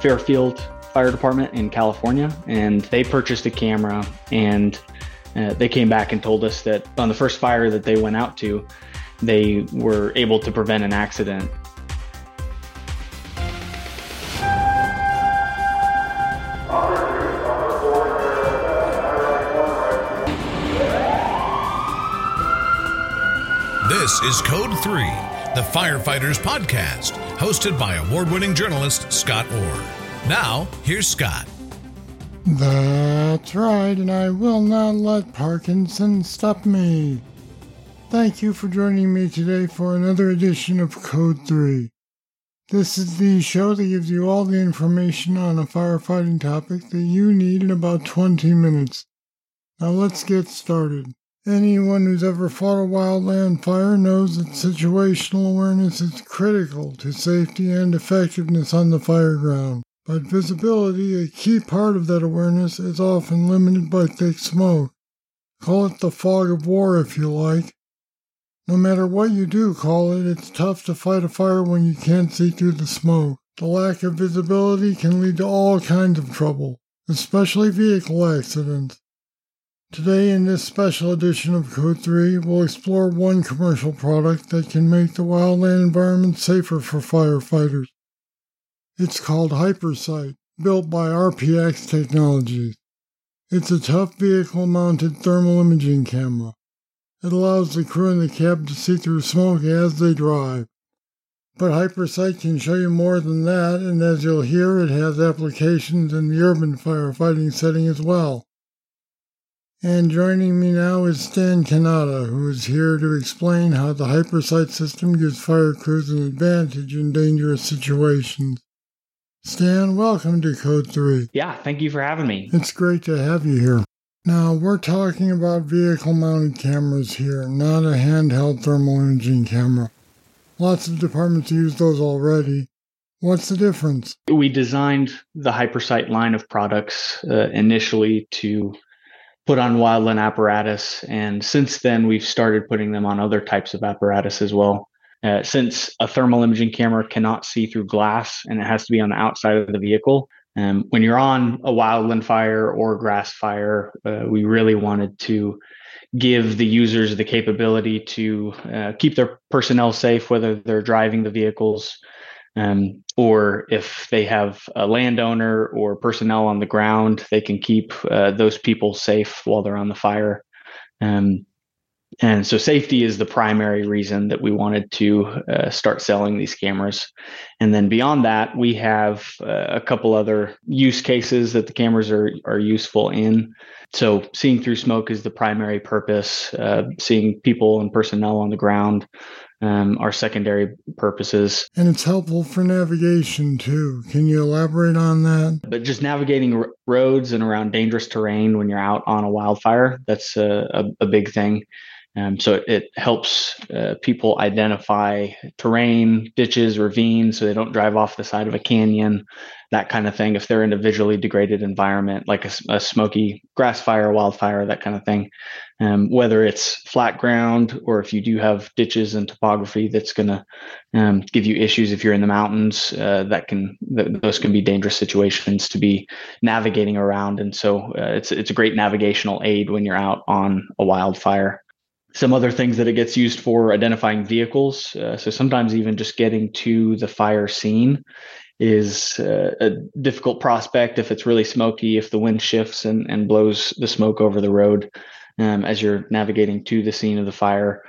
Fairfield Fire Department in California, and they purchased a camera and uh, they came back and told us that on the first fire that they went out to, they were able to prevent an accident. This is Code 3, the Firefighters Podcast, hosted by award winning journalist Scott Orr. Now, here's Scott. That's right, and I will not let Parkinson stop me. Thank you for joining me today for another edition of Code 3. This is the show that gives you all the information on a firefighting topic that you need in about 20 minutes. Now let's get started. Anyone who's ever fought a wildland fire knows that situational awareness is critical to safety and effectiveness on the fire ground. But visibility, a key part of that awareness, is often limited by thick smoke. Call it the fog of war if you like. No matter what you do call it, it's tough to fight a fire when you can't see through the smoke. The lack of visibility can lead to all kinds of trouble, especially vehicle accidents. Today, in this special edition of Code 3, we'll explore one commercial product that can make the wildland environment safer for firefighters. It's called Hypersight, built by RPX Technologies. It's a tough vehicle mounted thermal imaging camera. It allows the crew in the cab to see through smoke as they drive. But Hypersight can show you more than that, and as you'll hear, it has applications in the urban firefighting setting as well. And joining me now is Stan Cannata, who is here to explain how the Hypersight system gives fire crews an advantage in dangerous situations. Stan, welcome to Code 3. Yeah, thank you for having me. It's great to have you here. Now, we're talking about vehicle mounted cameras here, not a handheld thermal imaging camera. Lots of departments use those already. What's the difference? We designed the Hypersight line of products uh, initially to put on wildland apparatus, and since then we've started putting them on other types of apparatus as well. Uh, since a thermal imaging camera cannot see through glass and it has to be on the outside of the vehicle, um, when you're on a wildland fire or grass fire, uh, we really wanted to give the users the capability to uh, keep their personnel safe, whether they're driving the vehicles um, or if they have a landowner or personnel on the ground, they can keep uh, those people safe while they're on the fire. Um, and so safety is the primary reason that we wanted to uh, start selling these cameras. And then beyond that, we have uh, a couple other use cases that the cameras are, are useful in. So seeing through smoke is the primary purpose, uh, seeing people and personnel on the ground um, are secondary purposes. And it's helpful for navigation too. Can you elaborate on that? But just navigating r- roads and around dangerous terrain when you're out on a wildfire, that's a, a, a big thing. Um, so it, it helps uh, people identify terrain, ditches, ravines, so they don't drive off the side of a canyon, that kind of thing. If they're in a visually degraded environment, like a, a smoky grass fire, wildfire, that kind of thing, um, whether it's flat ground or if you do have ditches and topography that's going to um, give you issues if you're in the mountains, uh, that can th- those can be dangerous situations to be navigating around. And so uh, it's it's a great navigational aid when you're out on a wildfire some other things that it gets used for identifying vehicles. Uh, so sometimes even just getting to the fire scene is uh, a difficult prospect if it's really smoky, if the wind shifts and, and blows the smoke over the road um, as you're navigating to the scene of the fire.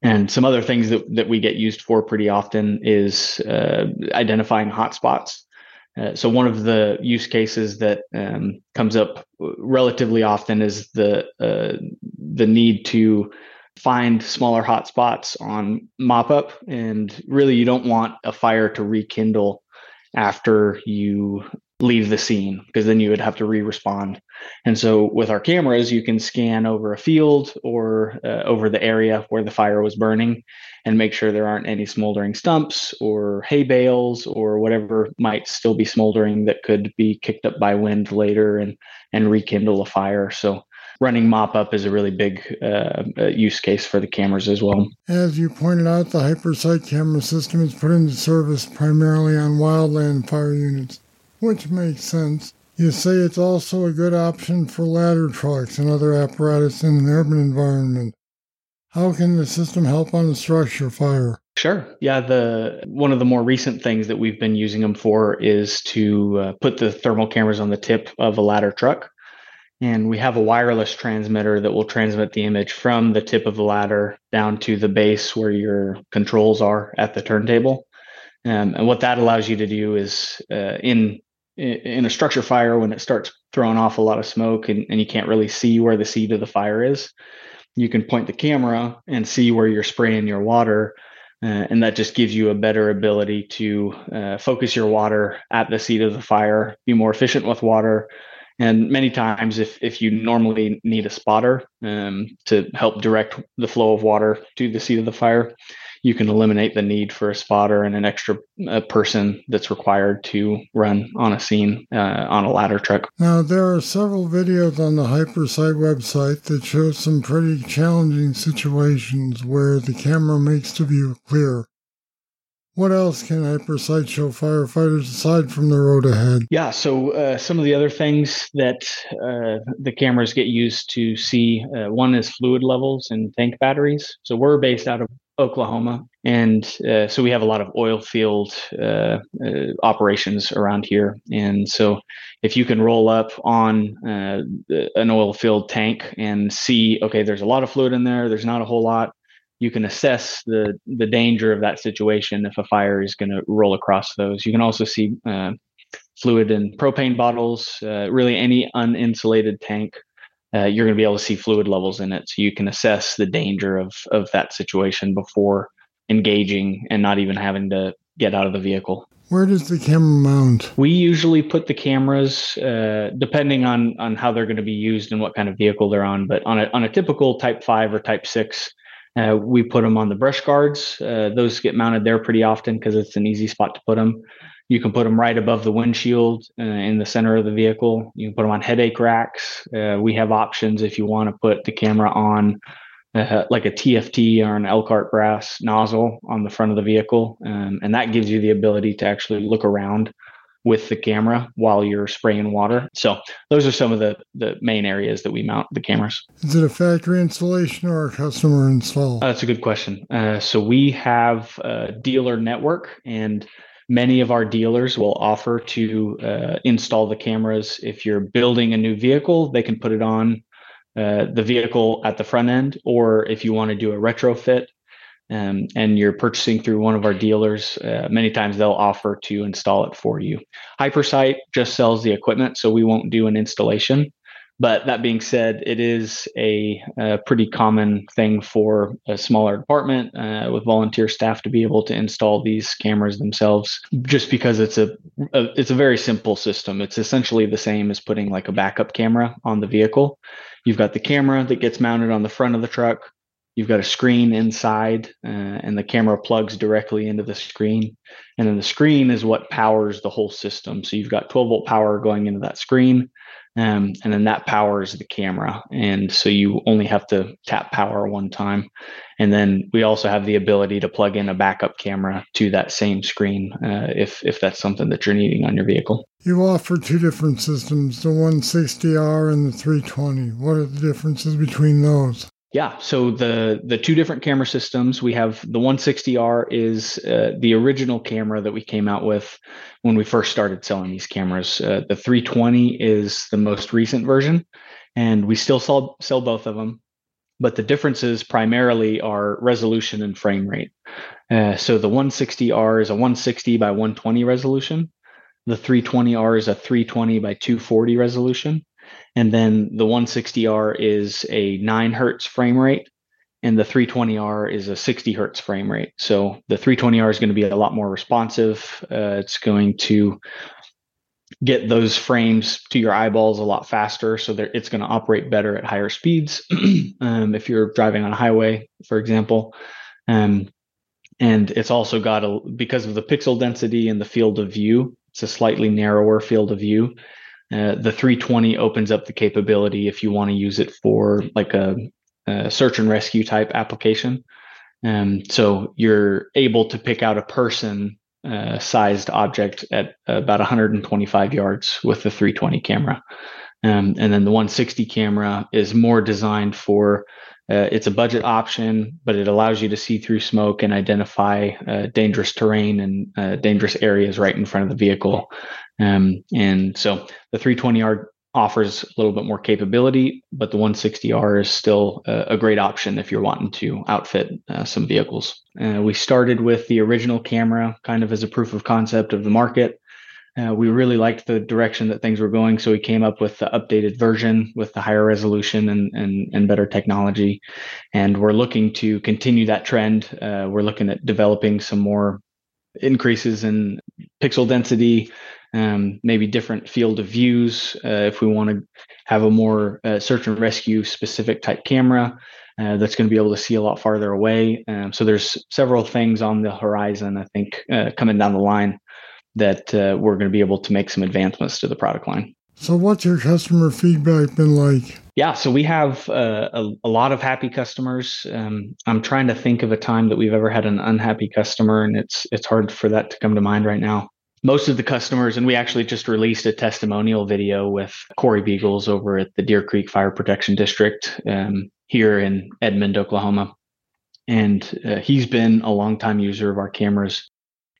And some other things that, that we get used for pretty often is uh, identifying hotspots. Uh, so one of the use cases that um, comes up relatively often is the uh, the need to find smaller hotspots on mop up, and really you don't want a fire to rekindle after you leave the scene because then you would have to re-respond. And so with our cameras, you can scan over a field or uh, over the area where the fire was burning and make sure there aren't any smoldering stumps or hay bales or whatever might still be smoldering that could be kicked up by wind later and and rekindle a fire. So running mop up is a really big uh, uh use case for the cameras as well. As you pointed out, the Hypersight camera system is put into service primarily on wildland fire units. Which makes sense. You say it's also a good option for ladder trucks and other apparatus in an urban environment. How can the system help on a structure fire? Sure. Yeah, the one of the more recent things that we've been using them for is to uh, put the thermal cameras on the tip of a ladder truck. And we have a wireless transmitter that will transmit the image from the tip of the ladder down to the base where your controls are at the turntable. Um, and what that allows you to do is uh, in in a structure fire when it starts throwing off a lot of smoke and, and you can't really see where the seat of the fire is. You can point the camera and see where you're spraying your water uh, and that just gives you a better ability to uh, focus your water at the seat of the fire be more efficient with water and many times if, if you normally need a spotter um, to help direct the flow of water to the seat of the fire you can eliminate the need for a spotter and an extra uh, person that's required to run on a scene uh, on a ladder truck. Now, there are several videos on the Hypersight website that show some pretty challenging situations where the camera makes the view clear. What else can Hypersight show firefighters aside from the road ahead? Yeah, so uh, some of the other things that uh, the cameras get used to see uh, one is fluid levels and tank batteries. So we're based out of Oklahoma, and uh, so we have a lot of oil field uh, uh, operations around here. And so, if you can roll up on uh, an oil field tank and see, okay, there's a lot of fluid in there, there's not a whole lot, you can assess the the danger of that situation if a fire is going to roll across those. You can also see uh, fluid in propane bottles, uh, really any uninsulated tank uh, you're going to be able to see fluid levels in it so you can assess the danger of of that situation before engaging and not even having to get out of the vehicle. Where does the camera mount? We usually put the cameras uh, depending on on how they're going to be used and what kind of vehicle they're on but on a, on a typical type 5 or type 6 uh, we put them on the brush guards. Uh, those get mounted there pretty often because it's an easy spot to put them you can put them right above the windshield uh, in the center of the vehicle. You can put them on headache racks. Uh, we have options if you want to put the camera on uh, like a TFT or an Elkhart brass nozzle on the front of the vehicle. Um, and that gives you the ability to actually look around with the camera while you're spraying water. So those are some of the, the main areas that we mount the cameras. Is it a factory installation or a customer install? Uh, that's a good question. Uh, so we have a dealer network and Many of our dealers will offer to uh, install the cameras. If you're building a new vehicle, they can put it on uh, the vehicle at the front end, or if you want to do a retrofit um, and you're purchasing through one of our dealers, uh, many times they'll offer to install it for you. Hypersight just sells the equipment, so we won't do an installation. But that being said, it is a, a pretty common thing for a smaller department uh, with volunteer staff to be able to install these cameras themselves, just because it's a, a it's a very simple system. It's essentially the same as putting like a backup camera on the vehicle. You've got the camera that gets mounted on the front of the truck. You've got a screen inside, uh, and the camera plugs directly into the screen. And then the screen is what powers the whole system. So you've got 12 volt power going into that screen um, and then that powers the camera. And so you only have to tap power one time. And then we also have the ability to plug in a backup camera to that same screen uh, if, if that's something that you're needing on your vehicle. You offer two different systems, the 160R and the 320. What are the differences between those? Yeah, so the the two different camera systems we have the 160R is uh, the original camera that we came out with when we first started selling these cameras. Uh, the 320 is the most recent version, and we still sell sell both of them, but the differences primarily are resolution and frame rate. Uh, so the 160R is a 160 by 120 resolution. The 320R is a 320 by 240 resolution and then the 160R is a 9 hertz frame rate, and the 320R is a 60 hertz frame rate. So the 320R is going to be a lot more responsive. Uh, it's going to get those frames to your eyeballs a lot faster so it's going to operate better at higher speeds um, if you're driving on a highway for example um, and it's also got a because of the pixel density and the field of view it's a slightly narrower field of view uh, the 320 opens up the capability if you want to use it for like a, a search and rescue type application. Um, so you're able to pick out a person uh, sized object at about 125 yards with the 320 camera. Um, and then the 160 camera is more designed for uh, it's a budget option, but it allows you to see through smoke and identify uh, dangerous terrain and uh, dangerous areas right in front of the vehicle. Um, and so the 320R offers a little bit more capability, but the 160R is still a, a great option if you're wanting to outfit uh, some vehicles. Uh, we started with the original camera kind of as a proof of concept of the market. Uh, we really liked the direction that things were going, so we came up with the updated version with the higher resolution and and, and better technology. And we're looking to continue that trend. Uh, we're looking at developing some more increases in pixel density, um, maybe different field of views uh, if we want to have a more uh, search and rescue specific type camera. Uh, that's going to be able to see a lot farther away. Um, so there's several things on the horizon, I think, uh, coming down the line that uh, we're going to be able to make some advancements to the product line. So, what's your customer feedback been like? Yeah, so we have uh, a, a, lot of happy customers. Um, I'm trying to think of a time that we've ever had an unhappy customer, and it's it's hard for that to come to mind right now. Most of the customers, and we actually just released a testimonial video with Corey Beagles over at the Deer Creek Fire Protection District um, here in Edmond, Oklahoma, and uh, he's been a longtime user of our cameras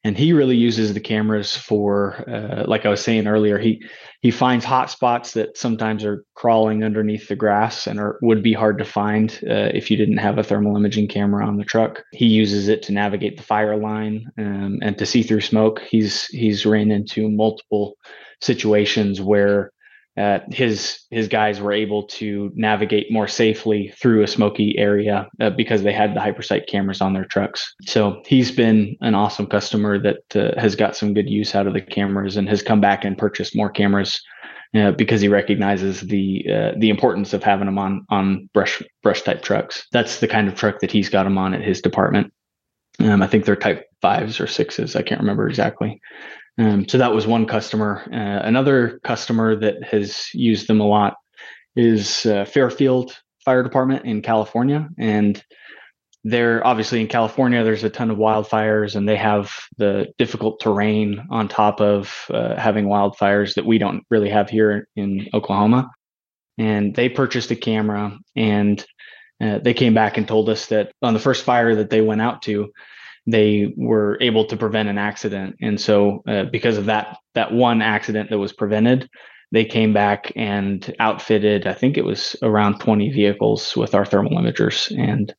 and he really uses the cameras for uh, like i was saying earlier he he finds hot spots that sometimes are crawling underneath the grass and are would be hard to find uh, if you didn't have a thermal imaging camera on the truck. He uses it to navigate the fire line um, and to see through smoke. He's he's ran into multiple situations where uh, his his guys were able to navigate more safely through a smoky area uh, because they had the hypersight cameras on their trucks. So he's been an awesome customer that uh, has got some good use out of the cameras and has come back and purchased more cameras uh, because he recognizes the uh, the importance of having them on on brush brush type trucks. That's the kind of truck that he's got them on at his department. Um, I think they're type fives or sixes. I can't remember exactly. Um, so that was one customer. Uh, another customer that has used them a lot is uh, Fairfield Fire Department in California, and they're obviously in California. There's a ton of wildfires, and they have the difficult terrain on top of uh, having wildfires that we don't really have here in Oklahoma. And they purchased a camera, and uh, they came back and told us that on the first fire that they went out to, they were able to prevent an accident. And so, uh, because of that, that one accident that was prevented, they came back and outfitted, I think it was around 20 vehicles with our thermal imagers. And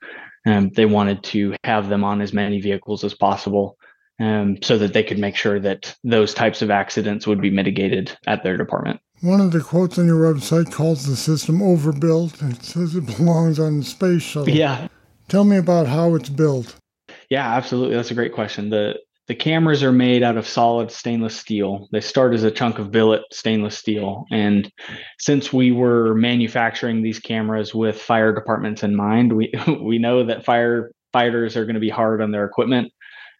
um, they wanted to have them on as many vehicles as possible um, so that they could make sure that those types of accidents would be mitigated at their department. One of the quotes on your website calls the system overbuilt. It says it belongs on the space shuttle. Yeah. Tell me about how it's built. Yeah, absolutely. That's a great question. The the cameras are made out of solid stainless steel. They start as a chunk of billet stainless steel. And since we were manufacturing these cameras with fire departments in mind, we we know that firefighters are going to be hard on their equipment,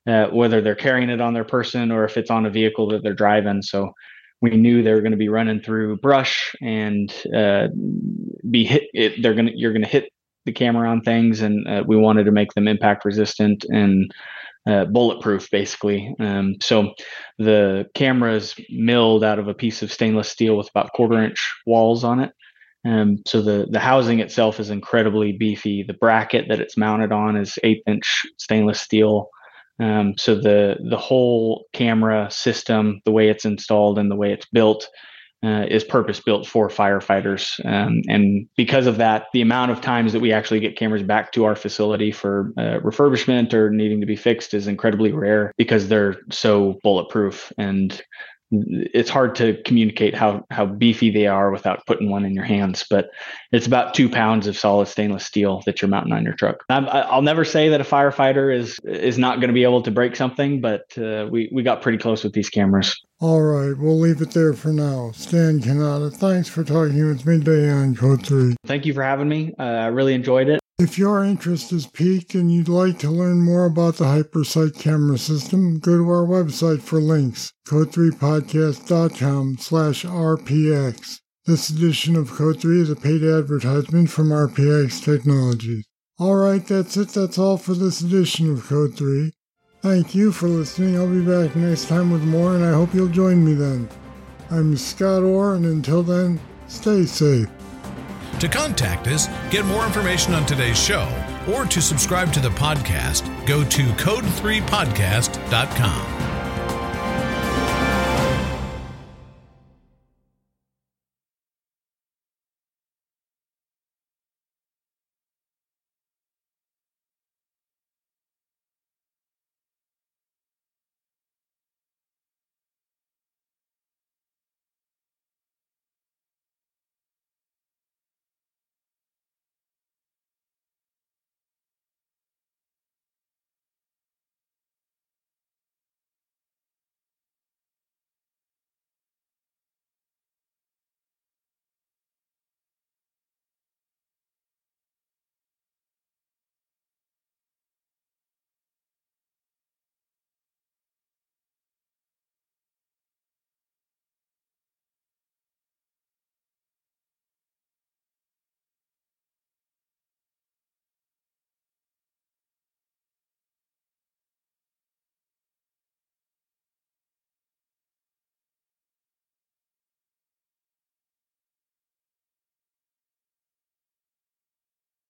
uh, whether they're carrying it on their person or if it's on a vehicle that they're driving. So we knew they were going to be running through brush and uh, be hit. It, they're going to you're going to hit the camera on things, and uh, we wanted to make them impact resistant and uh, bulletproof, basically. Um, so the camera is milled out of a piece of stainless steel with about quarter inch walls on it. Um, so the the housing itself is incredibly beefy. The bracket that it's mounted on is eighth inch stainless steel. Um, so the the whole camera system, the way it's installed and the way it's built, uh, is purpose built for firefighters. Um, and because of that, the amount of times that we actually get cameras back to our facility for uh, refurbishment or needing to be fixed is incredibly rare because they're so bulletproof. And it's hard to communicate how how beefy they are without putting one in your hands. But it's about two pounds of solid stainless steel that you're mounting on your truck. i will never say that a firefighter is is not going to be able to break something, but uh, we we got pretty close with these cameras. All right, we'll leave it there for now. Stan Cannata, thanks for talking with me today on Code 3. Thank you for having me. Uh, I really enjoyed it. If your interest is piqued and you'd like to learn more about the HyperSight camera system, go to our website for links, code3podcast.com slash rpx. This edition of Code 3 is a paid advertisement from RPX Technologies. All right, that's it. That's all for this edition of Code 3. Thank you for listening. I'll be back next time with more, and I hope you'll join me then. I'm Scott Orr, and until then, stay safe. To contact us, get more information on today's show, or to subscribe to the podcast, go to code3podcast.com.